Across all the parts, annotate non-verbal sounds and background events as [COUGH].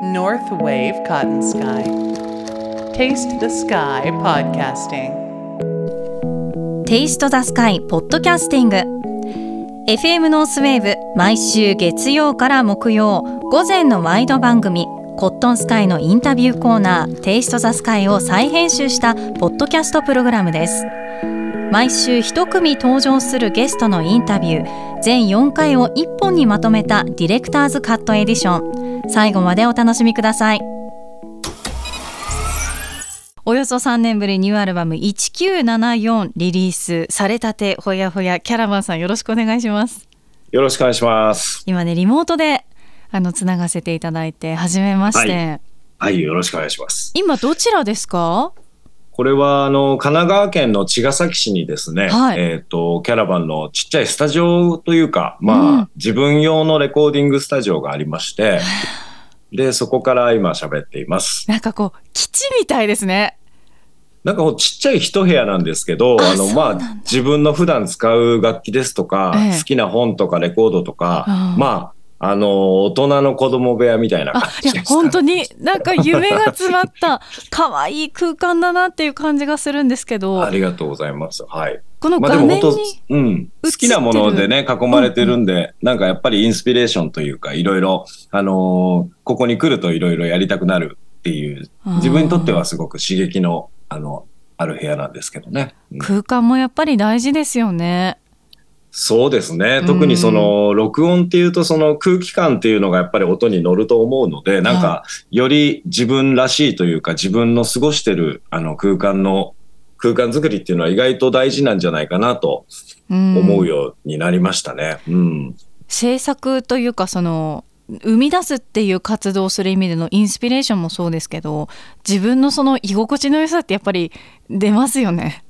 North Wave Cotton Sky. Taste the Sky Podcasting. Taste the Sky Podcasting FM ノースウェーブ毎週月曜から木曜午前のワイド番組 Cotton Sky のインタビューコーナー Taste the Sky を再編集したポッドキャストプログラムです毎週一組登場するゲストのインタビュー全4回を1本にまとめた director's cut edition 最後までお楽しみください。およそ3年ぶりニューアルバム1974リリースされたてほやほやキャラバンさんよろしくお願いします。よろしくお願いします。今ねリモートであのつながせていただいて初めまして、ははい、よろしくお願いします。今どちらですか？これは、あの、神奈川県の茅ヶ崎市にですね、はい。えっ、と、キャラバンのちっちゃいスタジオというか、まあ、うん。自分用のレコーディングスタジオがありまして、で、そこから今喋っています。なんかこう基地みたいですね。なんかこうちっちゃい一部屋なんですけど、ああの、まあ自分の普段使う楽器ですとか、ええ。好きな本とかレコードとか、うん。まあ、あの、大人の子供部屋みたいな感じですかね、本当になんか夢が詰まった [LAUGHS] 可愛い空間だなっていう感じがするんですけどありがとうございます。はい。この画面に、も本当、うん。好きなものでね、囲まれてるんで、なんかやっぱりインスピレーションというか、いろいろ、あのーここに来るといろいろやりたくなるっていう、自分にとってはすごく刺激の、あの、ある部屋なんですけどね。うん空間もやっぱり大事ですよねそうですね。特にその、録音っていうと、その空気感っていうのがやっぱり音に乗ると思うので、なんか、より自分らしいというか、自分の過ごしてる、あの、空間の、空間作りっていうのは意外と大事なんじゃないかなと思思うようになりましたね。うん。制作というかその生み出すっていう活動をする意味でのインスピレーションもそうですけど自分のその居心地の良さってやっぱり出ますよね。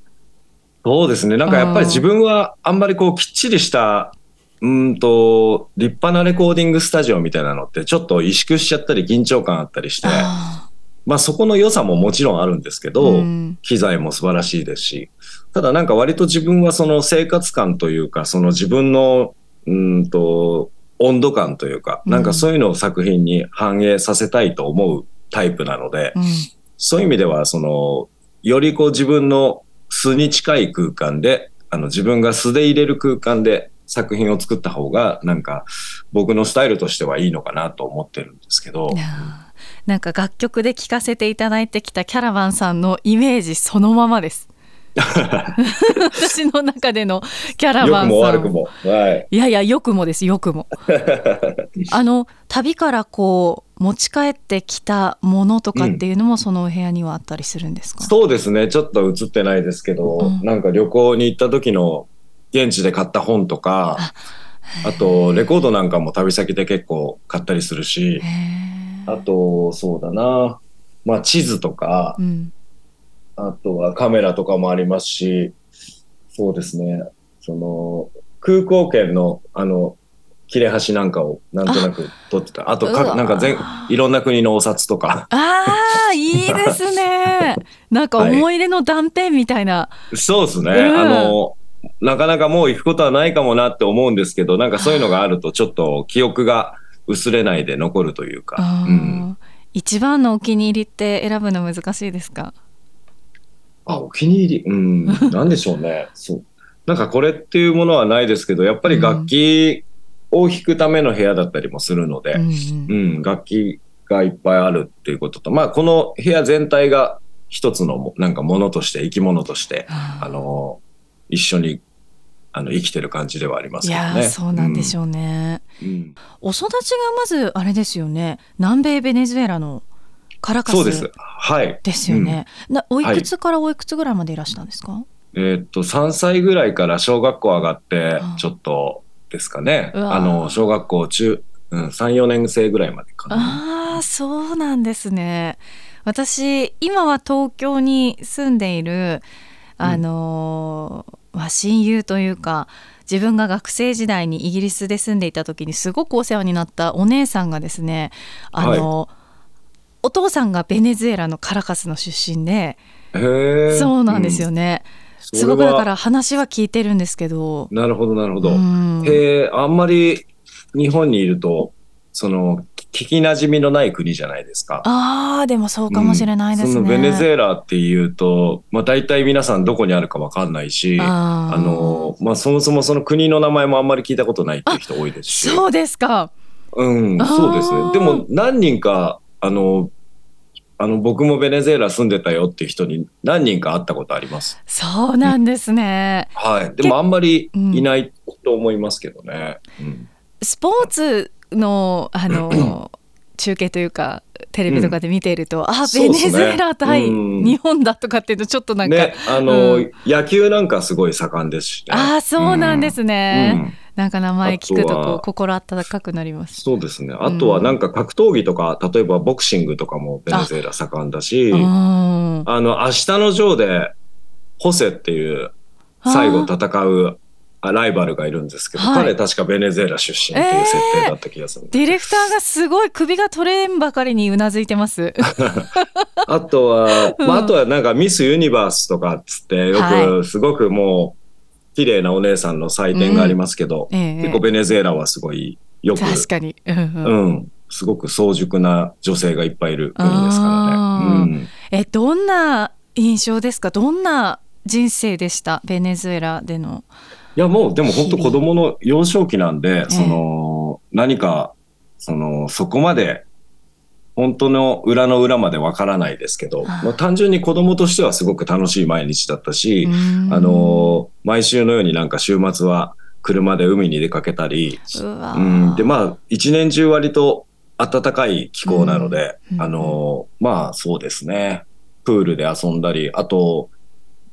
そうですね。なんかやっぱり自分はあんまりこうきっちりした、うーんと、立派なレコーディングスタジオみたいなのってちょっと萎縮しちゃったり緊張感あったりして、あまあそこの良さももちろんあるんですけーど、うん。機材も素晴らしいですし、ただなんか割と自分はその生活感というか、その自分の、うーんと、温度感というか、なんかそういうのを作品に反映させたいと思うタイプなので、うん。そういう意味では、その、よりこう自分の素に近い空間で、あの自分が素で入れる空間で作品を作った方が、なんか僕のスタイルとしてはいいのかなと思ってるんですけど、なんか楽曲で聴かせていただいてきたキャラバンさんのイメージそのままです。[LAUGHS] 私の中でのキャラ良くバンさん。も悪くも。はい。いやいやよくもですよくも。[LAUGHS] あの旅からこう持ち帰ってきたものとかっていうのもそのお部屋にはあったりするんですか、そうですね。ちょっと映ってないですけど、うん。なんか旅行に行った時の現地で買った本とか、あとレコードなんかも旅先で結構買ったりするし、あとそうだな、まあ地図とか、うん、あとはカメラとかもありますし、そうですね。その、空港券の、あの、切れ端なんかをなんとなく撮ってた。あとか、なんか全、いろんな国のお札とか。あーいいですね [LAUGHS] なんか思い出の断片みたいな、そうですね。うんあの、なかなかもう行くことはないかもなって思うんですけど、なんかそういうのがあるとちょっと記憶が薄れないで残るというか。うん。一番のお気に入りって選ぶの難しいですか？あ、お気に入り。うん。[LAUGHS] なんでしょうね。そう。なんかこれっていうものはないですけど、やっぱり楽器を弾くための部屋だったりもするので、うんうんうん、楽器がいっぱいあるっていうことと、まあ、この部屋全体が一つのもなんかものとして、生き物として、あの、一緒に、あの、生きてる感じではありまいすね。やーそうなんでしょうね、うん。うんお育ちがまずあれですよね南米ベネズエラのカラカスそうです。はい。ですよね、なおいくつからおいくつぐらいまでいらしたんですか、えーっと、3歳ぐらいから小学校上がってあ、ちょっとですかね。あの、小学校中、うん、3、4年生ぐらいまでかな。ああそうなんですね。私今は東京に住んでいるあのーまあ親友というか自分が学生時代にイギリスで住んでいた時にすごくお世話になったお姉さんがですねあの、お父さんがベネズエラのカラカスの出身で。そうなんですよね。ね、それはすごくだから話は聞いてるんですけど、なるほど、なるほど。うんへえ、あんまり日本にいると、その、き聞き馴染みのない国じゃないですか。ああ、でもそうかもしれないですね。そのベネズエラっていうと、まあ大体皆さんどこにあるかわかんないし、あの、まあそもそもその国の名前もあんまり聞いたことないっていう人多いですし。そうですか。うん、そうですね。でも何人か、あの、あの、僕もベネズエラ住んでたよっていう人に何人か会ったことあります。そうなんですね。はい。でもあんまりいないと思いますけどね。うんスポーツのあの [CLEARS THROAT] 中継というかテレビとかで見ていると、あベネズエラ対うん日本だとかっていうとちょっとなんか、ね、あの、うん野球なんかすごい盛んですしね。ああそうなんですね、うんなんか名前聞くとこう心温かくなります。そうですね。あとはなんか格闘技とか、例えばボクシングとかもベネズエラ盛んだし、うんあの、明日のジョーで、ホセっていう最後戦うあライバルがいるんですけど、はい。彼確かベネズエラ出身っていう設定だった気がするんでディレクターがすごい首が取れんばかりにうなずいてます。[LAUGHS] あとは、うん。まあ、あとはなんかミスユニバースとかっつって、よはくすごくもう、綺麗なお姉さんの祭典がありますけど、ええ結構ベネズエラはすごいよく、確かに。うんうん。うん、すごく早熟な女性がいっぱいいる国ですからね。うん。えどんな印象ですか？どんな人生でした？ベネズエラでの。いやもうでも本当子供の幼少期なんで、えその何かそのそこまで本当の裏の裏までわからないですけど、まあ、単純に子供としてはすごく楽しい毎日だったし、うん。あの毎週のようになんか週末は車で海に出かけたり、うん、でまあ一年中割と暖かい気候なので、うんあのまあそうですね。プールで遊んだりあと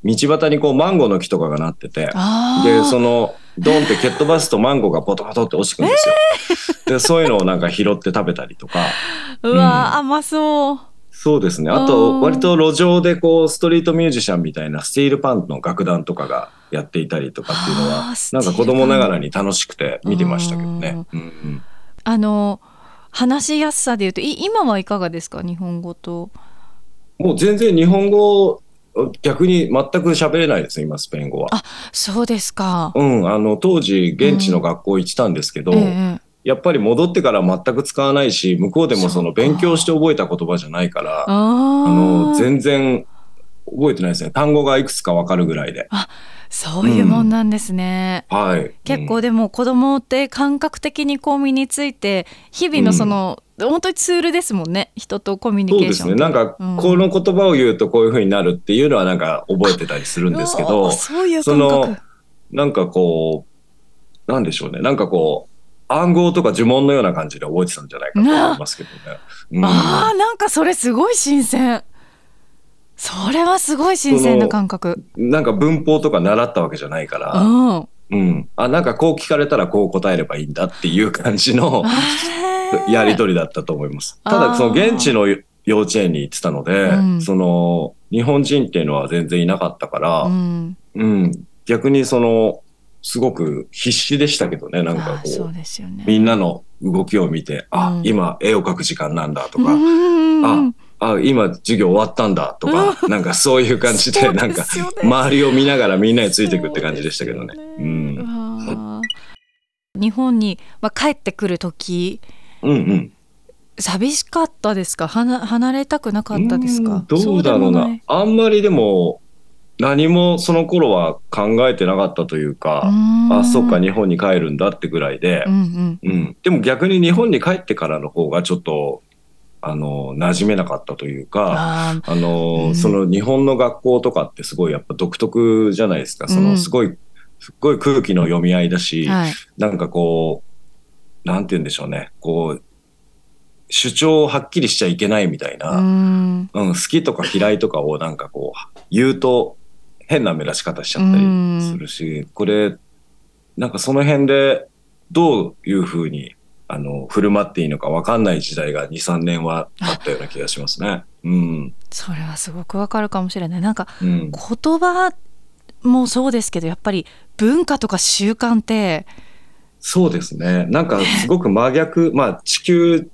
道端にこうマンゴーの木とかがなっててでそのドンって蹴っ飛ばすとマンゴーがポトポトって落ちてくるんですよ。でそういうのをなんか拾って食べたりとかうわ、うん甘そう。そうですねあと割と路上でこうストリートミュージシャンみたいなスティールパンの楽団とかがやっていたりとかっていうのあはなんか子供ながらに楽しくて見てましたけどね。うんうんあの話しやすさでいうとい今はいかがですか日本語と。もう全然日本語逆に全く喋れないですね今スペイン語は。あそうですか。うん、あの当時現地の学校行ってたんですけど、ええやっぱり戻ってから全く使わないし向こうでもその勉強して覚えた言葉じゃないからあの全然覚えてないですね。単語がいくつかわかるぐらいで。そういうもんなんですね。はい、結構でも子供って感覚的にこう身について日々のその、本当にツールですもんね。人とコミュニそうケーションですね。なんかうん。この言葉を言うとこういう風になるっていうのはなんか覚えてたりするんですけうどわそういうそのなんかこうなんでしょうね。なんかこう暗号とか呪文のような感じで覚えてたんじゃないかと思いますけどね。うん。あーなんかそれすごい新鮮それはすごい新鮮な感覚。なんか文法とか習ったわけじゃないから、うん。うん。あ、なんかこう聞かれたらこう答えればいいんだっていう感じのやりとりだったと思います。ただ、その現地の幼稚園に行ってたので、うん。その、日本人っていうのは全然いなかったから、ううん、ん逆にその、すごく必死でしたけどね、なんかこう、ね。みんなの動きを見て、あう、ん。今絵を描く時間なんだとか、うんあ、今授業終わったんだとか、なんかそういう感じで、なんか周りを見ながらみんなについていくって感じでしたけどね。そうですようん。日本に、まあ、帰ってくる時うんうん。寂しかったですか？はな離れたくなかったですか？うんどうだろうな。あんまりでも何もその頃は考えてなかったというか、うん。あそっか日本に帰るんだってぐらいで。う、んうん。うん。でも逆に日本に帰ってからの方がちょっとあの馴染めなかったというか。あの、うんその日本の学校とかってすごいやっぱ独特じゃないですか。そうんのすごい、すっごい空気の読み合いだし、はいなんかこう、なんて言うんでしょうね。こう、主張をはっきりしちゃいけないみたいな、うんうん、好きとか嫌いとかをなんかこう言うと変な目立ち方しちゃったりするし、これなんかその辺でどういうふうにあの振る舞っていいのか分かんない時代が23年はあったような気がしますね。うん。それはすごくわかるかもしれない。なんかうん、言葉もそうですけどやっぱり文化とか習慣ってそうですね。なんかすごく真逆まあ地球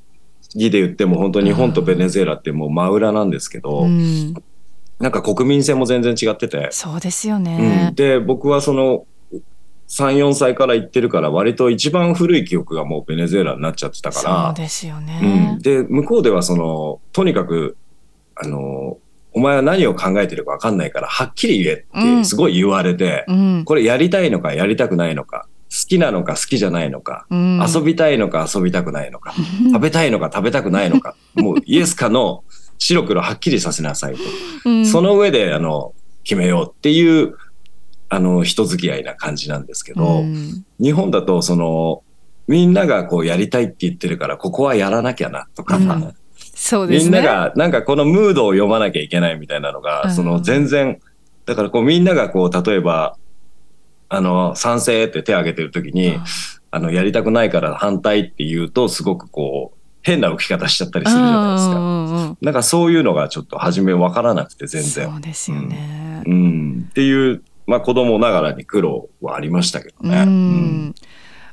儀で言っても本当日本とベネズエラってもう真裏なんですけど、うん。なんか国民性も全然違ってて。そうですようねん、。で僕はその3、4歳から行ってるから、割と一番古い記憶がもうベネズエラになっちゃってたから。そうですよね。うん、で、向こうではその、とにかく、あの、お前は何を考えてるか分かんないから、はっきり言えってすごい言われて、うん。これやりたいのかやりたくないのか、好きなのか好きじゃないのか、うん遊びたいのか遊びたくないのか、[LAUGHS] 食べたいのか食べたくないのか、もうイエスかの白黒はっきりさせなさいと。うんその上で、あの、決めようっていう、あの、人付き合いな感じなんですけど、うん日本だと、その、みんながこうやりたいって言ってるから、ここはやらなきゃなとか、うんそうですね。みんながなんかこのムードを読まなきゃいけないみたいなのが、うんその全然、だからこうみんながこう、例えば、あの、賛成って手を挙げてる時に、あの、やりたくないから反対って言うと、すごくこう、変な浮き方しちゃったりするじゃないですか。うんうんうんなんかそういうのがちょっと初めわからなくて全然。そうですよね。うん。っていう、まあ子供ながらに苦労はありましたけどうね。ん。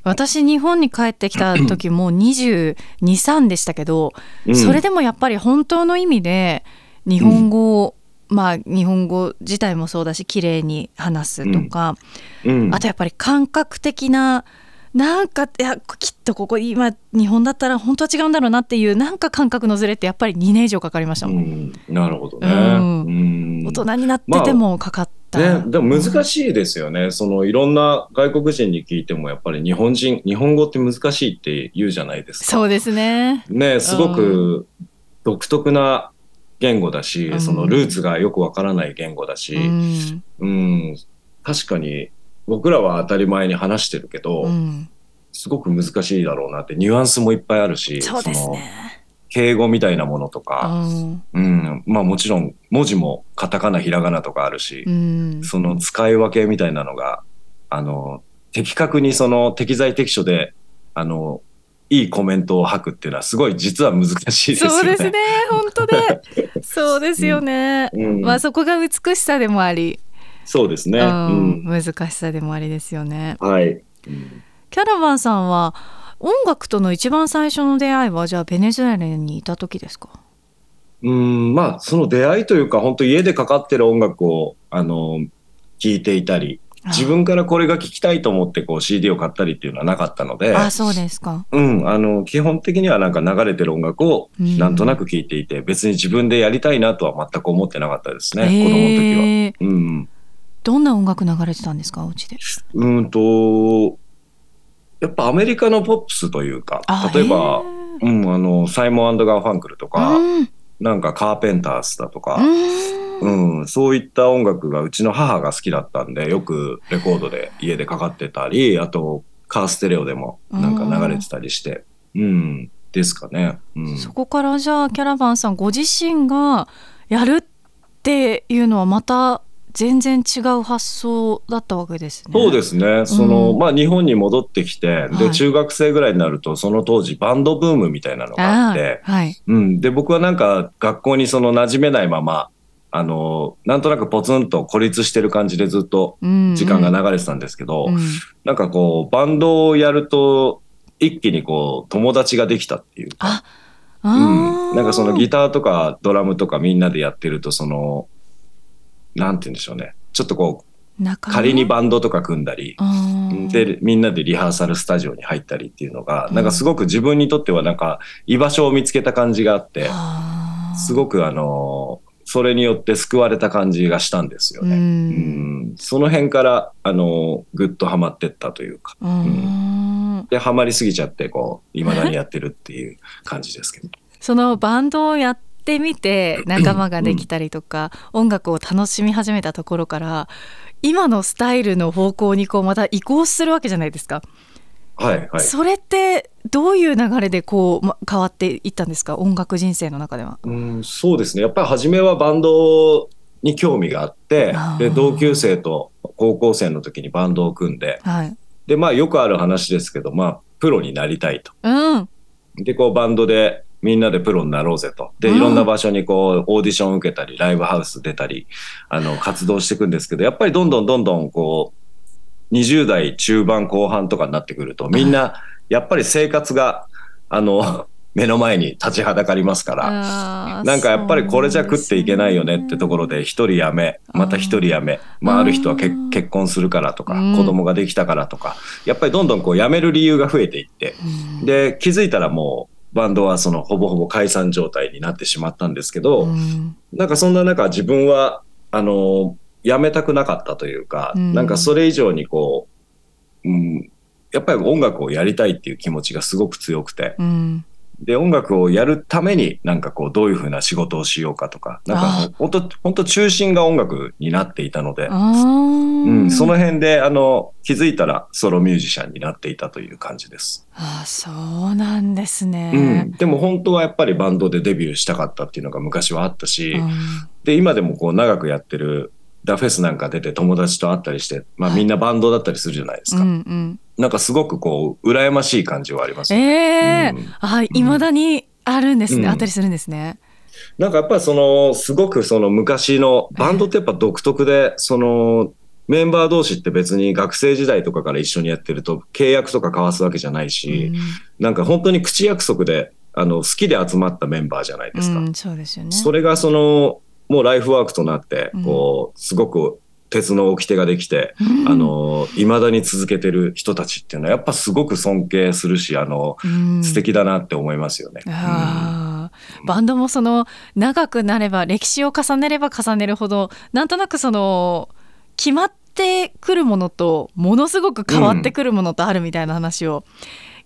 私日本に帰ってきた時もう22、3でしたけど、うん。それでもやっぱり本当の意味で日本語を、まあ日本語自体もそうだし綺麗に話すとか、うん。あとやっぱり感覚的ななんかいやきっとここ今日本だったら本当は違うんだろうなっていうなんか感覚のズレってやっぱり2年以上かかりましたもん、うん。なるほどね。うん。うん。大人になっててもかかった、ね、でも難しいですよね。そのいろんな外国人に聞いてもやっぱり日本人、日本語って難しいって言うじゃないですか。そうですね。ね、すごく独特な言語だし、うん。そのルーツがよくわからない言語だうし、ん、うん、確かに僕らは当たり前に話してるけど、うん、すごく難しいだろうなって、ニュアンスもいっぱいあるし、そうですのね敬語みたいなものとうか、んうん、まあもちろん文字もカタカナ、ひらがなとかあるし、うん。その使い分けみたいなのが、あの、的確にその適材適所で、あの、いいコメントを吐くっていうのはすごい実は難しいですよね。そうですね。本当で。[LAUGHS] そうですよね、うん。まあそこが美しさでもあり、そうですね。難しさでもありですよね。はい。うん。キャラバンさんは音楽との一番最初の出会いはじゃあベネズエラにいた時ですか？うん、まあ、その出会いというか、本当家でかかってる音楽を、あの、聴いていたり、自分からこれが聴きたいと思ってこう CD を買ったりっていうのはなかったので、あそうですか。うん、あの、基本的にはなんか流れてる音楽をうん。なんとなく聴いていて、別に自分でやりたいなとは全く思ってなかったですね、子供の時は。えーうん。どんな音楽流れてたんですかお家で？うんと、やっぱアメリカのポップスというかあ、例えば、へー。うん、あの、サイモンガーファンクルとか、うん。なんかカーペンターズだとか、うん。うん、そういった音楽がうちの母が好きだったんで、よくレコードで家でかかってたり、あとカーステレオでもなんか流れてたりして、うん、ですかね。うん、そこからじゃあキャラバンさんご自身がやるっていうのはまた全然違う発想だったわけですね。そうですね。その、うんまあ日本に戻ってきて、はいで、中学生ぐらいになると、その当時バンドブームみたいなのがああって、ーはい。うん。で、僕はなんか学校にその馴染めないまま、あの、なんとなくポツンと孤立してる感じでずっとうん時間が流れてたんですけど、うんなんかこう、バンドをやると、一気にこう、友達ができたっていうか、あ、うん。なんかそのギターとかドラムとかみんなでやってると、その、なんて言うんでしょうね。ちょっとこう、仮にバンドとか組んだり、で、みんなでリハーサルスタジオに入ったりっていうのが、うんなんかすごく自分にとってはなんか居場所を見つけた感じがあって、すごくあの、それによって救われた感じがしたんですようね。うんんその辺から、あの、ぐっとハマってったというか。うんで、ハマりすぎちゃって、こう、未だにやってるっていう感じですけど。そのバンドをやってみて仲間ができたりとか、音楽を楽しみ始めたところから今のスタイルの方向にこうまた移行するわけじゃないですか。はい、はい。それってどういう流れでこう、ま、変わっていったんですか？音楽人生の中では。うん、そうですね。やっぱり初めはバンドに興味があってで、同級生と高校生の時にバンドを組んで、はい。で、まあよくある話ですけど、まあ、プロになりたいと。うん。で、こうバンドでみんなでプロになろうぜと。で、うん。いろんな場所にこうオーディション受けたり、ライブハウス出たり、あの、活動していくんですけど、やっぱりどんどんどんどんこう、20代中盤後半とかになってくると、みんな、やっぱり生活が、あの、[LAUGHS] 目の前に立ちはだかりますから、なんかやっぱりこれじゃ食っていけないよねってところで一人辞め、また一人辞め、まあある人は結婚するからとかうん、子供ができたからとか、やっぱりどんどんこう辞める理由が増えていって、で、気づいたらもうバンドはそのほぼほぼ解散状態になってしまったんですけど、うん。なんかそんな中自分は、あの、辞めたくなかったというか、うん。なんかそれ以上にこう、うん、やっぱり音楽をやりたいっていう気持ちがすごく強くて、うんで、音楽をやるためになんかこうどういうふうな仕事をしようかとか、なんあか本当本当中心が音楽になっていたので、うん、その辺であの気づいたらソロミュージシャンになっていたという感じです。あそうなんですね。うん、でも本当はやっぱりバンドでデビューしたかったっていうのが昔はあったし、うんで、今でもこう長くやってるダフェスなんか出て友達と会ったりして、まあみんなバンドだったりするじゃないですか。うんうんなんかすごくこう、羨ましい感じはありますよ。ええうんあ、未だにあるんですね。うんあったりするんですね。なんかやっぱりその、すごくその昔の、バンドってやっぱ独特で、その、メンバー同士って別に学生時代とかから一緒にやってると契約とか交わすわけじゃないし、なんか本当に口約束で、あの、好きで集まったメンバーじゃないですか。うん、そうですよね。それがその、もうライフワークとなってうん、こう、すごく鉄の掟ができて、うん。あ、の、未だに続けてる人たちっていうのは、やっぱすごく尊敬するし、あの、うん。素敵だなって思いますよね。バンドもその長くなれば歴史を重ねれば重ねるほどなんとなくその決まってくるものとものすごく変わってくるものとあるみたいな話を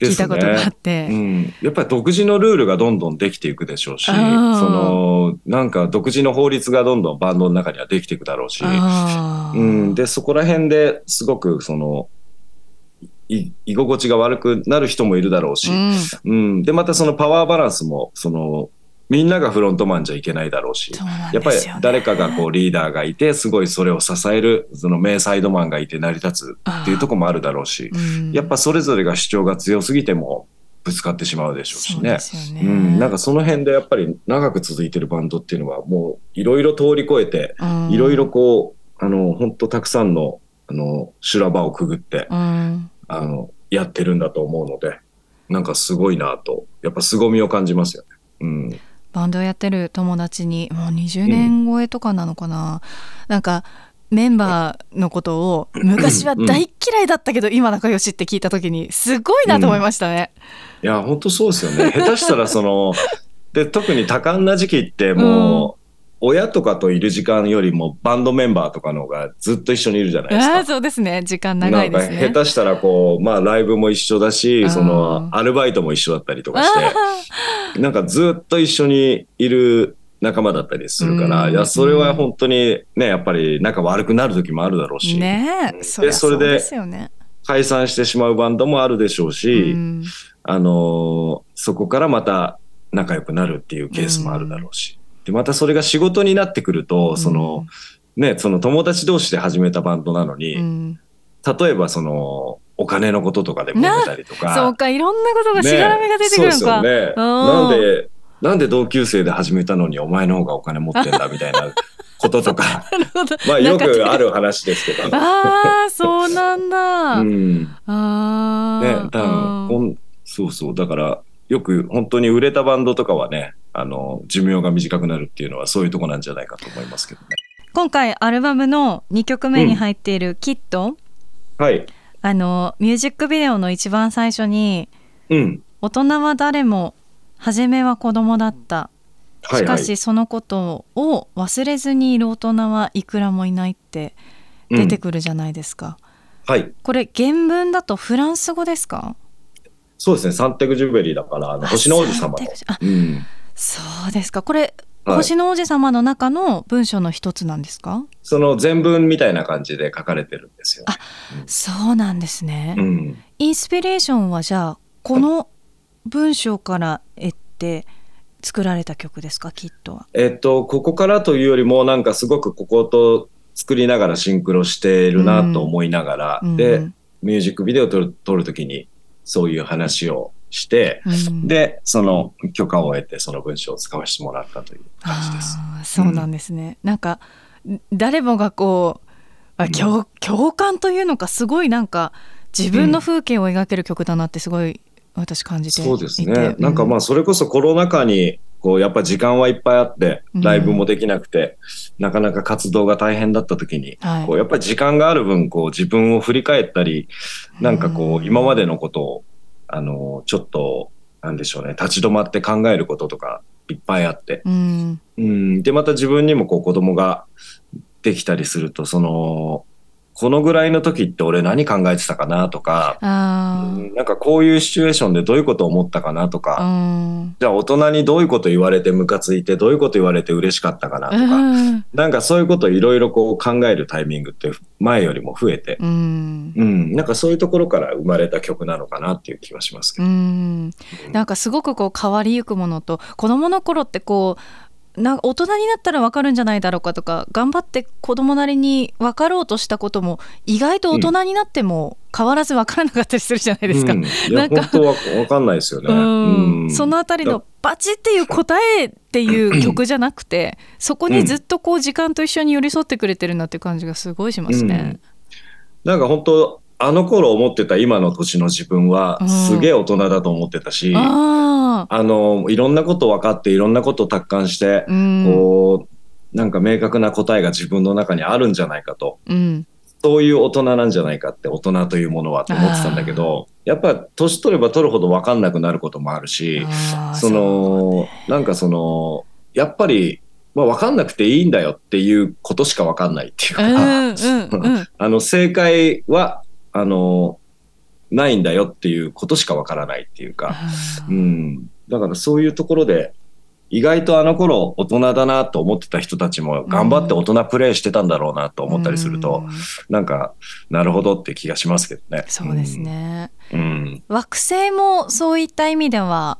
聞いたことがあって、うん、やっぱり独自のルールがどんどんできていくでしょうし、その、なんか独自の法律がどんどんバンドの中にはできていくだろうし、うん、で、そこら辺ですごくその、い居心地が悪くなる人もいるだろうし、うん。うん。で、またそのパワーバランスも、その、みんながフロントマンじゃいけないだろうし、やっぱり誰かがこうリーダーがいて、すごいそれを支える、その名サイドマンがいて成り立つっていうところもあるだろうし、うん。やっぱそれぞれが主張が強すぎてもぶつかってしまうでしょうしね。そうん、なんかその辺でやっぱり長く続いてるバンドっていうのはもういろいろ通り越えて、うん。いろいろこう、あの、本当たくさんの、あの、修羅場をくぐって、うん。あの、やってるんだと思うので、なんかすごいなと、やっぱ凄みを感じますよね。うん。バンドやってる友達にもう20年超えとかなのかな、なんかメンバーのことを昔は大嫌いだったけど今仲良しって聞いた時にすごいなと思いましたね。いや、本当そうですよね。下手したらその、で、特に多感な時期ってもう、親とかといる時間よりもバンドメンバーとかの方がずっと一緒にいるじゃないですか。そうですね。時間長いですね。なんか下手したらこう、まあライブも一緒だし、うん。そのアルバイトも一緒だったりとかしあて、なんかずっと一緒にいる仲間だったりするから、うん。いや、それは本当にね、やっぱり仲悪くなる時もあるだろうし、ーねえ。でそそれで。解散してしまうバンドもあるでしょうし、うん。あのーそこからまた仲良くなるっていうケースもあるだろうし、で、またそれが仕事になってくると、その、ね、その友達同士で始めたバンドなのに、うん例えばその、お金のこととかで揉めたりとか。そうかいろんなことがしがらみが出てくるのか。そうですよね。うんなんで、なんで同級生で始めたのにお前の方がお金持ってんだみたいな [LAUGHS] こととか。まあよくある。る話ですけど。ああそうなんだ。うん。ね、ああ。多分こん、そうそう。だから、よく本当に売れたバンドとかはね、あの、寿命が短くなるっていうのはそういうとこなんじゃないかと思いますけどね。今回アルバムの2曲目に入っている「キット」はい。あのミュージックビデオの一番最初にうん。「大人は誰も初めは子供だった」はい、しはい。かしそのことを忘れずにいる大人はいくらもいないって出てうんくるじゃないですか、はい。これ原文だとフランス語ですか？そうですね。サンテグジュベリーだから、あの、星の王子様。うん。そうですかこれ、はい星の王子様の中の文章の一つなんですか？その全文みたいな感じで書かれてるんですよ、ね。そうなんですね、うん。インスピレーションはじゃあこの文章から得て作られた曲ですか？きっとは。えっと、ここからというよりも、なんかすごくここと作りながらシンクロしてるなと思いながら、うんで、ミュージックビデオを撮る撮るときに、そういう話をして、うん。で、その許可を得て、その文章を使わせてもらったという感じです。そうなんですね、なんか誰もがこうあ共共感というのかすごいなんか自分の風景を描ける曲だなってすごい私感じていて。そうですね。なんかまあ、それこそコロナ禍に、こう、やっぱ時間はいっぱいあって、ライブもできなくて、なかなか活動が大変だった時に、はい。こう、やっぱり時間がある分、こう、自分を振り返ったり、なんかこう、今までのことを、あの、ちょっと、なんでしょうね、立ち止まって考えることとか、いっぱいあって、うん。うん、で、また自分にもこう子供ができたりすると、その、このぐらいの時って俺何考えてたかなとか、なんかこういうシチュエーションでどういうことを思ったかなとか、じゃあ大人にどういうこと言われてムカついて、どういうこと言われて嬉しかったかなとか、うん。なんかそういうことをいろいろこう考えるタイミングって前よりも増えて、うん。うん、なんかそういうところから生まれた曲なのかなっていう気はしますけうど。ん。なんかすごくこう変わりゆくものと子供の頃ってこうな大人になったら分かるんじゃないだろうかとか頑張って子供なりに分かろうとしたことも意外と大人になっても変わらず分からなかったりするじゃないですか。うん、なんか本当はわかんないですよね。うんうんそのあたりのバチっていう答えっていう曲じゃなくてそこにずっとこう時間と一緒に寄り添ってくれてるなっていう感じがすごいしますね。なんか本当あの頃思ってた今の年の自分はうん。すげえ大人だと思ってたし、あああ、の、いろんなこと分かっていろんなことを達観して、うん。こう、なんか明確な答えが自分の中にあるんじゃないかと。うん。そういう大人なんじゃないかって、大人というものはと思ってたんだけど、やっぱ年取れば取るほど分かんなくなることもあるし、その、なんかその、やっぱり、まあ分かんなくていいんだよっていうことしか分かんないっていうか、うんうんうん。[LAUGHS] あの、正解は、あの、ないんだよっていうことしかわからないっていうか、うん。だからそういうところで、意外とあの頃大人だなと思ってた人たちも頑張って大人プレイしてたんだろうなと思ったりすると、うんなんか、なるほどって気がしますけどね。そうですね、うん。うん。惑星もそういった意味では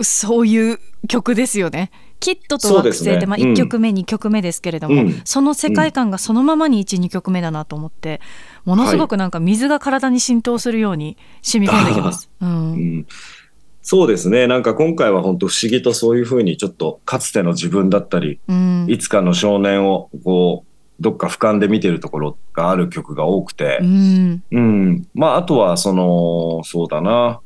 そういう曲ですよね。キットと惑星そうですね。でまあ、うん。1曲目、2曲目ですけれども、うん。その世界観がそのままに1、2曲目だなと思ってものすごくなんか水が体に浸透するように染み込んできます。ううん。ん。そうですね。なんか今回は本当不思議とそういうふうにちょっとかつての自分だったり、うん。いつかの少年をこう、どっか俯瞰で見てるところがある曲が多くて、うん。うん。まあ、あとは、その、そうだな。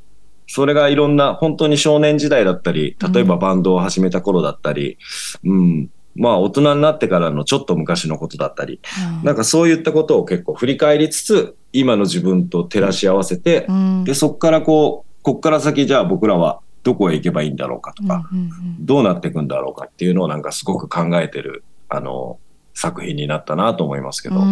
それがいろんな、本当に少年時代だったり、例えばバンドを始めた頃だったり、うん。まあ、大人になってからのちょっと昔のことだったり、なんかそういったことを結構振り返りつつ、今の自分と照らし合わせてう、ん。で、そっからこう、こっから先じゃあ僕らはどこへ行けばいいんだろうかとか、うんうん。どうなっていくんだろうかっていうのをなんかすごく考えてる、あの、作品になったなと思いますけど。うん。う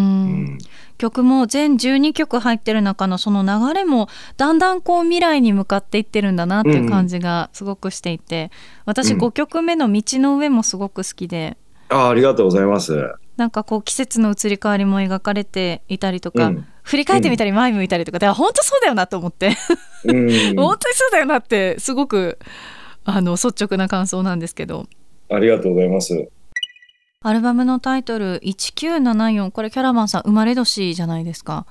ん。曲も全12曲入ってる中のその流れもだんだんこう未来に向かっていってるんだなっていう感じがすごくしていて私うん。5曲目の「道の上」もすごく好きで。あありがとうございます。なんかこう季節の移り変わりも描かれていたりとか、うん。振り返ってみたり前向いたりとか。で本当そうだよなと思って、うん。[LAUGHS] 本当にそうだよなってすごくあの率直な感想なんですけど。ありがとうございます。アルバムのタイトル「1974」これキャラバンさん生まれ年じゃないですか。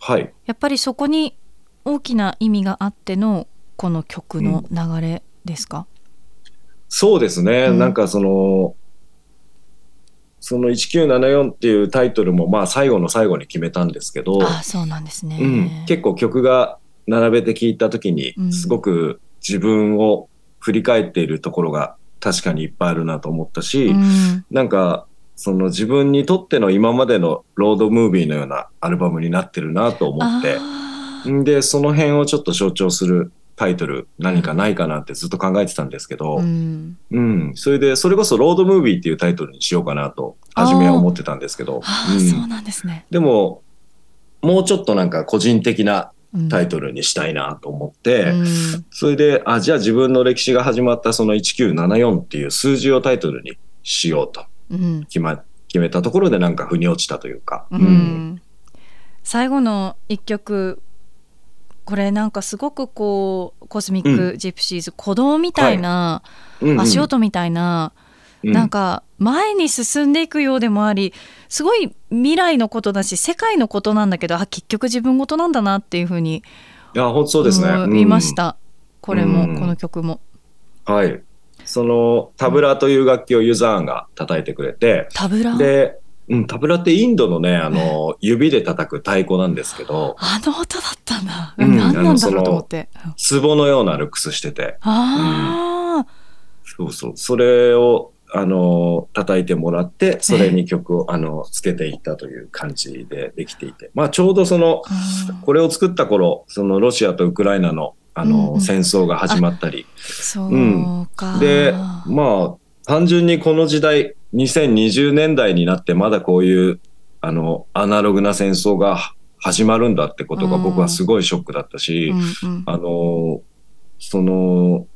はい。やっぱりそこに大きな意味があってのこの曲の流れですか、そうですね。うんなんかその、その1974っていうタイトルもまあ最後の最後に決めたんですけど、ああそうなんですね、うん、結構曲が並べて聴いた時にうんすごく自分を振り返っているところが確かにいっぱいあるなと思ったし、うん。なんかその自分にとっての今までのロードムービーのようなアルバムになってるなと思って、で、その辺をちょっと象徴するタイトル何かないかなってずっと考えてたんですけど、うん。うん。それで、それこそロードムービーっていうタイトルにしようかなと、初めは思ってたんですけど、うん。そうなんですね、でも、もうちょっとなんか個人的なうんタイトルにしたいなと思って、うん。それで、あ、じゃあ自分の歴史が始まったその1974っていう数字をタイトルにしようと。うん。決ま、決めたところでなんか腑に落ちたというか、うん。最後の一曲これなんかすごくこうコスミック・ジプシーズ、鼓動みたいな、うんうん。足音みたいな、うん。なんか前に進んでいくようでもありすごい未来のことだし世界のことなんだけどあ結局自分事なんだなっていうふうにいや、本当そうですね。思いました、これも、うんこの曲も。うん。はい。その、タブラという楽器をユザーンが叩いてくれて、タブラ？で、うん、タブラってインドのね、あの、指で叩く太鼓なんですけど、あの音だったんだ。うん何なんだろうと思って。壺のようなルックスしてて、ああ、そうそう、それを、あの、叩いてもらって、それに曲を、あの、つけていったという感じでできていて、まあ、ちょうどその、これを作った頃、そのロシアとウクライナの、あうんの、うん。戦争が始まったり、そうか。で、まあ、単純にこの時代、2020年代になってまだこういう、あの、アナログな戦争が始まるんだってことがうん。僕はすごいショックだったし、あの、その、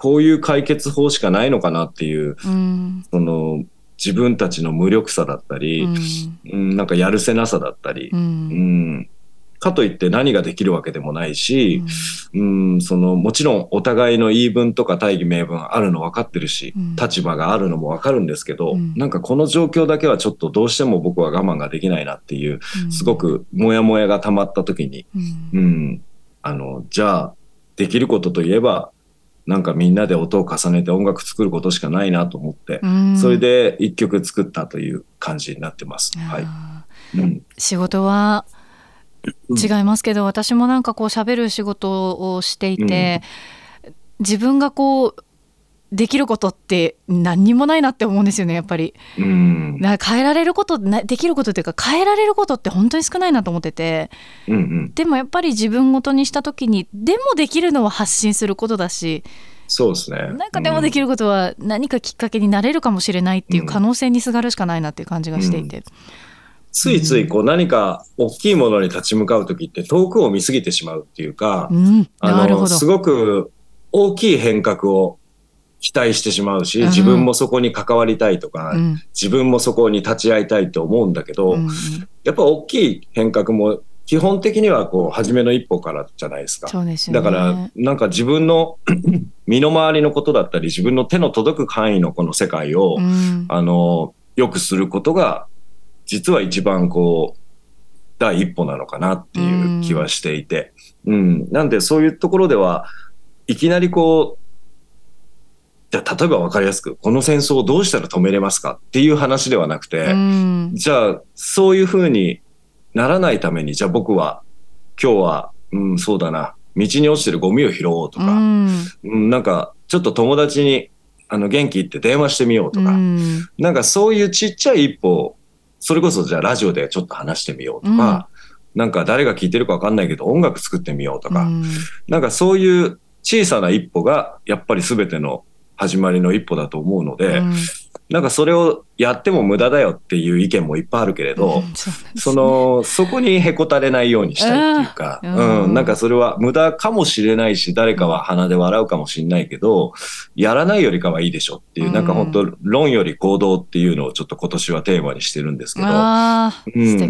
こういう解決法しかないのかなっていう、うん。その、自分たちの無力さだったり、うん。なんかやるせなさだったりう、うん。んかといって何ができるわけでもないし、うん、その、もちろんお互いの言い分とか大義名分あるの分かってるし、うん。立場があるのも分かるんですけど、うん。なんかこの状況だけはちょっとどうしても僕は我慢ができないなっていう、すご、くモヤモヤが溜まった時に、うん。うん、あの、じゃあ、できることといえば、なんかみんなで音を重ねて音楽作ることしかないなと思って、うん。それで一曲作ったという感じになってます。はい。あうん。ー仕事はうん。違いますけど、私もなんかこう喋る仕事をしていて、自分がこうできることって何にもないなって思うんですよねやっぱり。うん。変えられることなできることっていうか変えられることって本当に少ないなと思っててうんうん。でもやっぱり自分ごとにした時にでもできるのは発信することだしそうですね。なんかでもできる。ることは何かきっかけになれるかもしれないっていう可能性にすがるしかないなっていう感じがしていて。ついついこう何か大きいものに立ち向かうときって遠くを見すぎてしまうっていうか、うん、あの、なるほど。すごく大きい変革を期待してしまうし、うん自分もそこに関わりたいとか、うん自分もそこに立ち会いたいと思うんだけど、うんうんやっぱ大きい変革も基本的にはこう、初めの一歩からじゃないですか。そうですよね。だから、なんか自分の [CLEARS THROAT] 身の回りのことだったり、自分の手の届く範囲のこの世界を、うんあの、良くすることが、実は一番こう、第一歩なのかなっていう気はしていて。うん。なんでそういうところでは、いきなりこう、じゃあ例えばわかりやすく、この戦争をどうしたら止めれますかっていう話ではなくて、うん。じゃあそういうふうにならないために、じゃあ僕は今日は、うん、そうだな、道に落ちてるゴミを拾おうとうか、ん。うん、なんかちょっと友達にあの元気って電話してみようとか、うん。なんかそういうちっちゃい一歩、それこそじゃあラジオでちょっと話してみようとか、なんか誰が聞いてるかわかんないけど音楽作ってみようとか、うん。なんかそういう小さな一歩がやっぱり全ての始まりの一歩だと思うので、うん。なんかそれをやっても無駄だよっていう意見もいっぱいあるけれど、うん。そね。その、そこにへこたれないようにしたいっていうか、うん。なんかそれは無駄かもしれないし、誰かは鼻で笑うかもしれないけど、やらないよりかはいいでしょっていう、うん。なんか本当論より行動っていうのをちょっと今年はテーマにしてるんですけど、うん、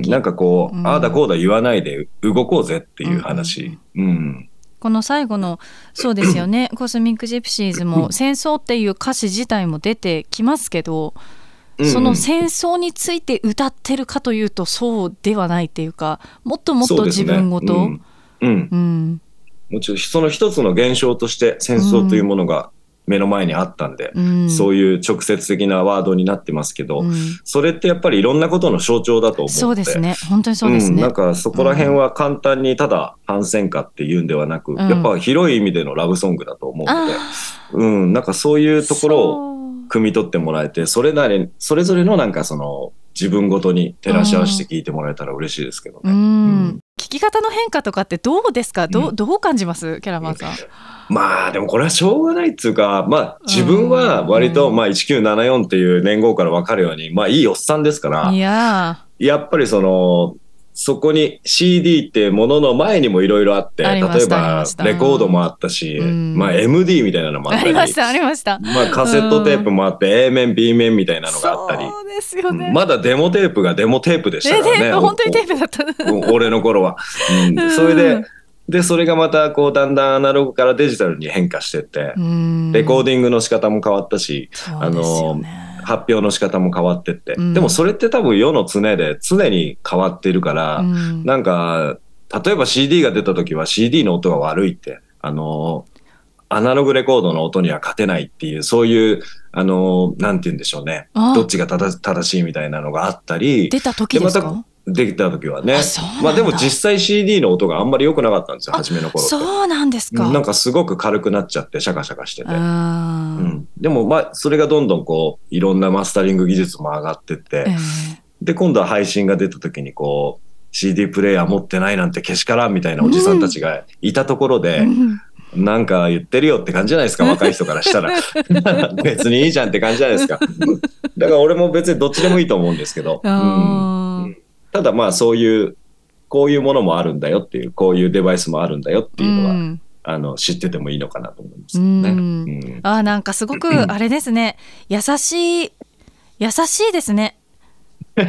なんかこう、うん。ああだこうだ言わないで動こうぜっていう話。うん。この最後のそうですよね。[COUGHS] コスミック・ジプシーズも戦争っていう歌詞自体も出てきますけど、その戦争について歌ってるかというとそうではないっていうかもっともっと自分ごと、うん。もちろんその一つの現象として戦争というものが目の前にあったんで、うん。そういう直接的なワードになってますけど、うん。それってやっぱりいろんなことの象徴だと思うので。そうですね。本当にそうですね、ん、なんかそこら辺は簡単にただ反戦歌っていうんではなく、ん。やっぱ広い意味でのラブソングだと思うので、あうん、なんかそういうところをを汲み取ってもらえて、それなり、それぞれのなんかその自分ごとに照らし合わせて聞いてもらえたら嬉しいですけどね。うん、うん。聞き方の変化とかってどうですか？どう,、うん。どう感じます？キャラバンさん。まあでもこれはしょうがないっていうか、まあ自分は割とうん。まあ1974っていう年号からわかるように、まあいいおっさんですからい、ややっぱりその、そこに CD ってものの前にもいろいろあって、例えばレコードもあったし、うんまあ MD みたいなのもーあったり、ありましたありました。まあカセットテープもあって、A 面 B 面みたいなのがあったり、そうですよね。うんまだデモテープがデモテープでしたえからね。本当にテープだった。お俺の頃は。うんうんそれで、で、それがまたこうだんだんアナログからデジタルに変化してって、うんレコーディングの仕方も変わったし、そうですよね発表の仕方も変わってって。うんでもそれって多分世の常で常に変わってるから、うんなんか、例えば CD が出た時は CD の音が悪いって、あの、アナログレコードの音には勝てないっていう、そういう、あの、なんて言うんでしょうね。あどっちが正正しいみたいなのがあったり、出た時ですか？でまできた時はねまあでも実際 CD の音があんまり良くなかったんですよ、あ初めの頃。そうなんですか。なんかすごく軽くなっちゃって、シャカシャカしてて。ううんん、でもまあ、それがどんどんこう、いろんなマスタリング技術も上がってって、えで、今度は配信が出た時にこう、CD プレイヤー持ってないなんてけしからんみたいなおじさんたちがいたところえで、うんなんか言ってるよって感じじゃないですか、[LAUGHS] 若い人からしたら。[LAUGHS] [LAUGHS] 別にいいじゃんって感じじゃないですか。だから俺も別にどっちでもいいと思うんですけど。うんただまあそういう、こういうものもあるんだよっていう、こういうデバイスもあるんだよっていうのは、うん。あの、知っててもいいのかなと思いますうね。ん。うん。あーなんかすごくあれですね。優しい優しいですね。[LAUGHS] いや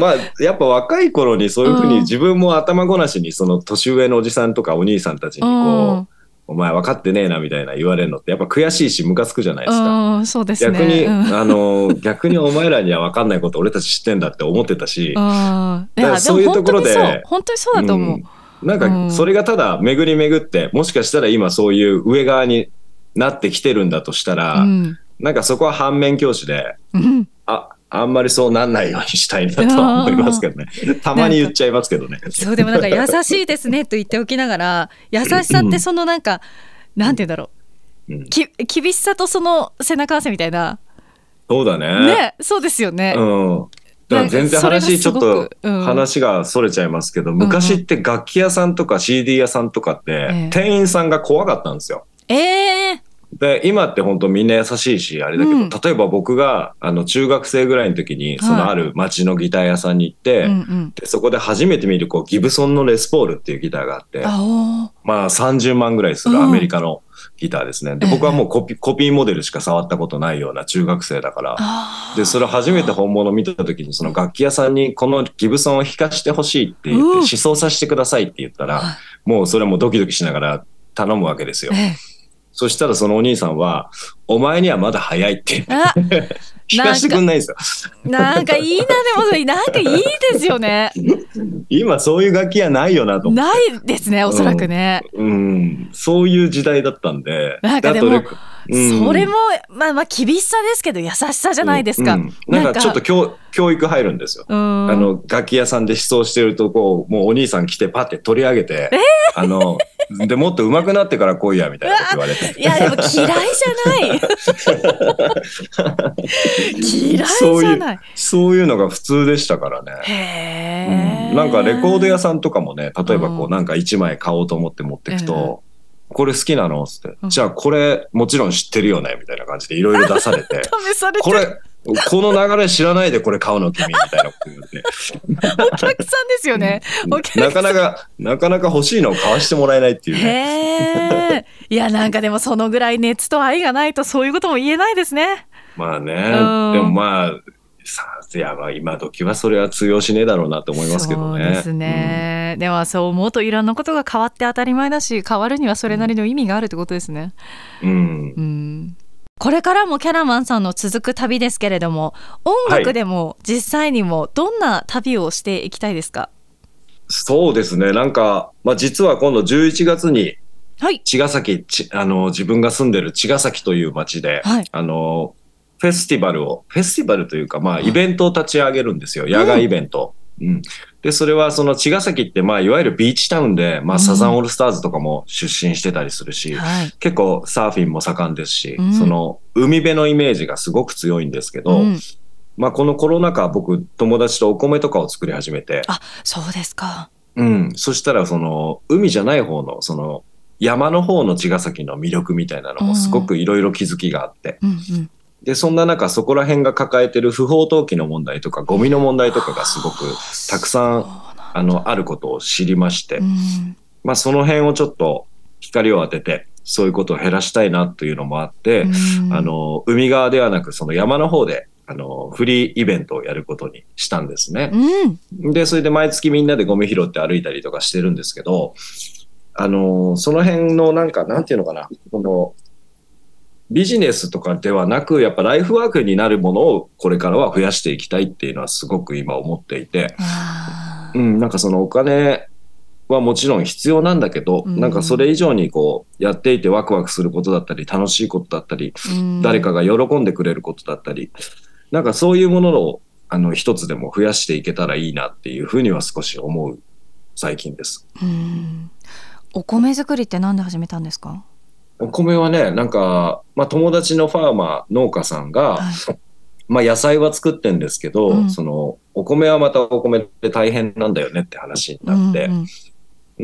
まあやっぱ若い頃にそういうふううんに自分も頭ごなしにその年上のおじさんとかお兄さんたちにこう、うんお前分かってねえなみたいな言われるのってやっぱ悔しいしムカつくじゃないですか。うんそうですね。逆に、うん。あの逆にお前らには分かんないこと俺たち知ってんだって思ってたし、だからそういうもところで本当にそう。だと思う、うん。なんかそれがただ巡り巡ってもしかしたら今そういう上側になってきてるんだとしたら、うん。なんかそこは反面教師でうん。ああんまりそうなんないようにしたいなとは思いますけどね。たまに言っちゃいますけどね。そうでもなんか優しいですねと言っておきながら優しさってそのなんかなんて言うんだろう。ん。うき厳しさとその背中合わせみたいな。そうだね。ねそうですよね、うん。だから全然話ちょっと話がそれちゃいますけど、昔って楽器屋さんとか CD 屋さんとかってええ。店員さんが怖かったんですよ。ええで、今って本当みんな優しいし、あれだけど、うん。例えば僕があの中学生ぐらいの時に、そのある町のギター屋さんに行って、うんうん。でそこで初めて見るこうギブソンのレスポールっていうギターがあって、あおまあ30万ぐらいするアメリカのギターですね。で、僕はもうコピコピーモデルしか触ったことないような中学生だから、あー。で、それ初めて本物見た時に、その楽器屋さんにこのギブソンを弾かしてほしいって言うん。って、試奏させてくださいって言ったら、はい。もうそれもドキドキしながら頼むわけですよ。えそしたらそのお兄さんは、お前にはまだ早いって。えあ弾かしてくんないんですよ。なんかいいなでもそれなんかいいですよね。今そういう楽器はないよなと。ないですねおそらくね、うん、そういう時代だったんで。なんかでもうん。それもまあまあ厳しさですけど優しさじゃないですか、うんうん。なんかちょっと教教育入るんですよ。うん。あの、楽器屋さんで思想してると、こう、もうお兄さん来てパッて取り上げて、あの、で、もっと上手くなってから来いや、みたいなこと言われて。いやでも嫌いじゃない。嫌いそういうじゃないそういうのが普通でしたからね。うん。なんかレコード屋さんとかもね、例えばこううん。なんか1枚買おうと思って持ってくと、これ好きなのつって、うん。じゃあこれもちろん知ってるよねみたいな感じでいろいろ出されて、[LAUGHS] 試されて。これ、この流れ知らないでこれ買うの君みたいなこと言って、お客さんですよね、お客さんなかなか、なかなか欲しいのを買わしてもらえないっていうね。へえ。いやなんかでもそのぐらい熱と愛がないとそういうことも言えないですね。まあね、うんでもまあ、さいやまあ今時はそれは通用しねえだろうなと思いますけどね。そうですね。でもそう思うといろんなことが変わって当たり前だし、変わるにはそれなりの意味があるってことですね。うん。うんうん。これからもキャラマンさんの続く旅ですけれども、音楽でも実際にもどんな旅をしていきたいですか？そうですね。なんか、まあ実は今度11月にはい。茅ヶ崎、ちあの、自分が住んでる茅ヶ崎という町で、はいあの、フェスティバルを、フェスティバルというか、まあ、イベントを立ち上げるんですよ。野外イベント。うん。で、それはその茅ヶ崎って、まあ、いわゆるビーチタウンで、まあ、うんサザンオールスターズとかも出身してたりするし、はい。結構サーフィンも盛んですし、うんその、海辺のイメージがすごく強いんですけど、うんまあ、このコロナ禍、僕、友達とお米とかを作り始めて、あ、そうですか。うん。そしたら、その、海じゃない方の、その、山の方の茅ヶ崎の魅力みたいなのもすごくいろいろ気づきがあって。うんうん。で、そんな中、そこら辺が抱えてる不法投棄の問題とか、ゴミの問題とかがすごく、たくさん、あの、あることを知りまして、うん。まあ、その辺をちょっと光を当てて、そういうことを減らしたいなというのもあって、うんあの、海側ではなく、その山の方で、あの、フリーイベントをやることにしたんですね。うん。で、それで毎月みんなでゴミ拾って歩いたりとかしてるんですけど、あのーその辺のなんか、なんていうのかな、この、ビジネスとかではなく、やっぱライフワークになるものをこれからは増やしていきたいっていうのはすごく今思っていて、うん、なんかそのお金はもちろん必要なんだけど、うん。なんかそれ以上にこう、やっていてワクワクすることだったり、楽しいことだったり、うん。誰かが喜んでくれることだったり、なんかそういうものを、あの、一つでも増やしていけたらいいなっていうふうには少し思う最近です。うん。お米作りってなんで始めたんですか？お米はね、なんか、まあ友達のファーマー、農家さんが、はい。[LAUGHS] まあ野菜は作ってんですけど、うん。その、お米はまたお米で大変なんだよねって話になって、うんうん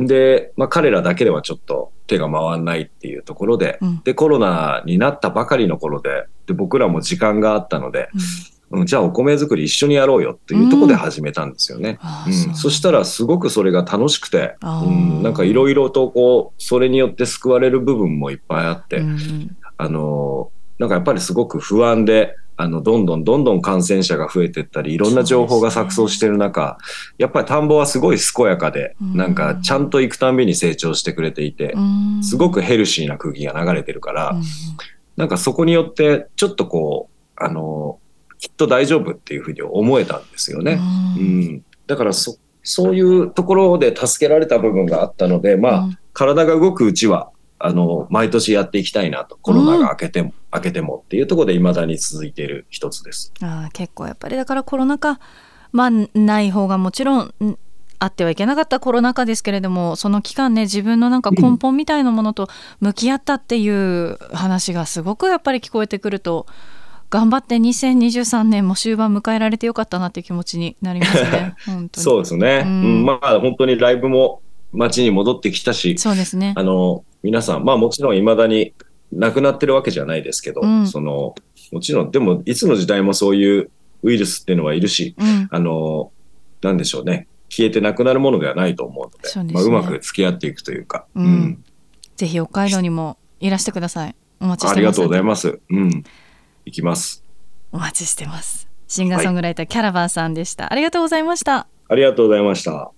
で、まあ彼らだけではちょっと手が回らないっていうところで、うん。で、コロナになったばかりの頃で、で、僕らも時間があったので、うん、じゃあお米作り一緒にやろうよっていうところで始めたんですよね。あうん。そしたらすごくそれが楽しくて、うん、なんかいろいろとこう、それによって救われる部分もいっぱいあって、うんうん。あのーなんかやっぱりすごく不安で、あの、どんどんどんどん感染者が増えていったり、いろんな情報が錯綜してる中、やっぱり田んぼはすごい健やかで、うん。なんかちゃんと行くたんびに成長してくれていて、うん。すごくヘルシーな空気が流れてるから、うん。なんかそこによって、ちょっとこう、あのーきっと大丈夫っていうふうに思えたんですよね。ううんん。だからそ、そういうところで助けられた部分があったので、まあ、うん体が動くうちは、あの、毎年やっていきたいなと。コロナが明けても、明けてもっていうところで未だに続いている一つです。あー結構やっぱりだからコロナ禍まあない方がもちろんんあってはいけなかったコロナ禍ですけれどもその期間ね自分のなんか根本みたいなものと向き合ったっていう話がすごくやっぱり聞こえてくると頑張って2023年も終盤迎えられてよかったなっていう気持ちになりますね。[LAUGHS] 本当に。そうですね。ううん。ん、まあ、本当にライブも街に戻ってきたし、そうですね。あの、皆さん、まあもちろん未だに亡くなってるわけじゃないですけど、うん。その、もちろん、でも、いつの時代もそういうウイルスっていうのはいるし、うん。あの、なんでしょうね。消えてなくなるものではないと思うので、そうですね。まあ、うまく付き合っていくというか、うん。ぜひ北海道にもいらしてください。お待ちしてます。ありがとうございます。うん。行きます。お待ちしてますシンガーソングライター、キャラバーさんでしたありがとうございましたありがとうございました。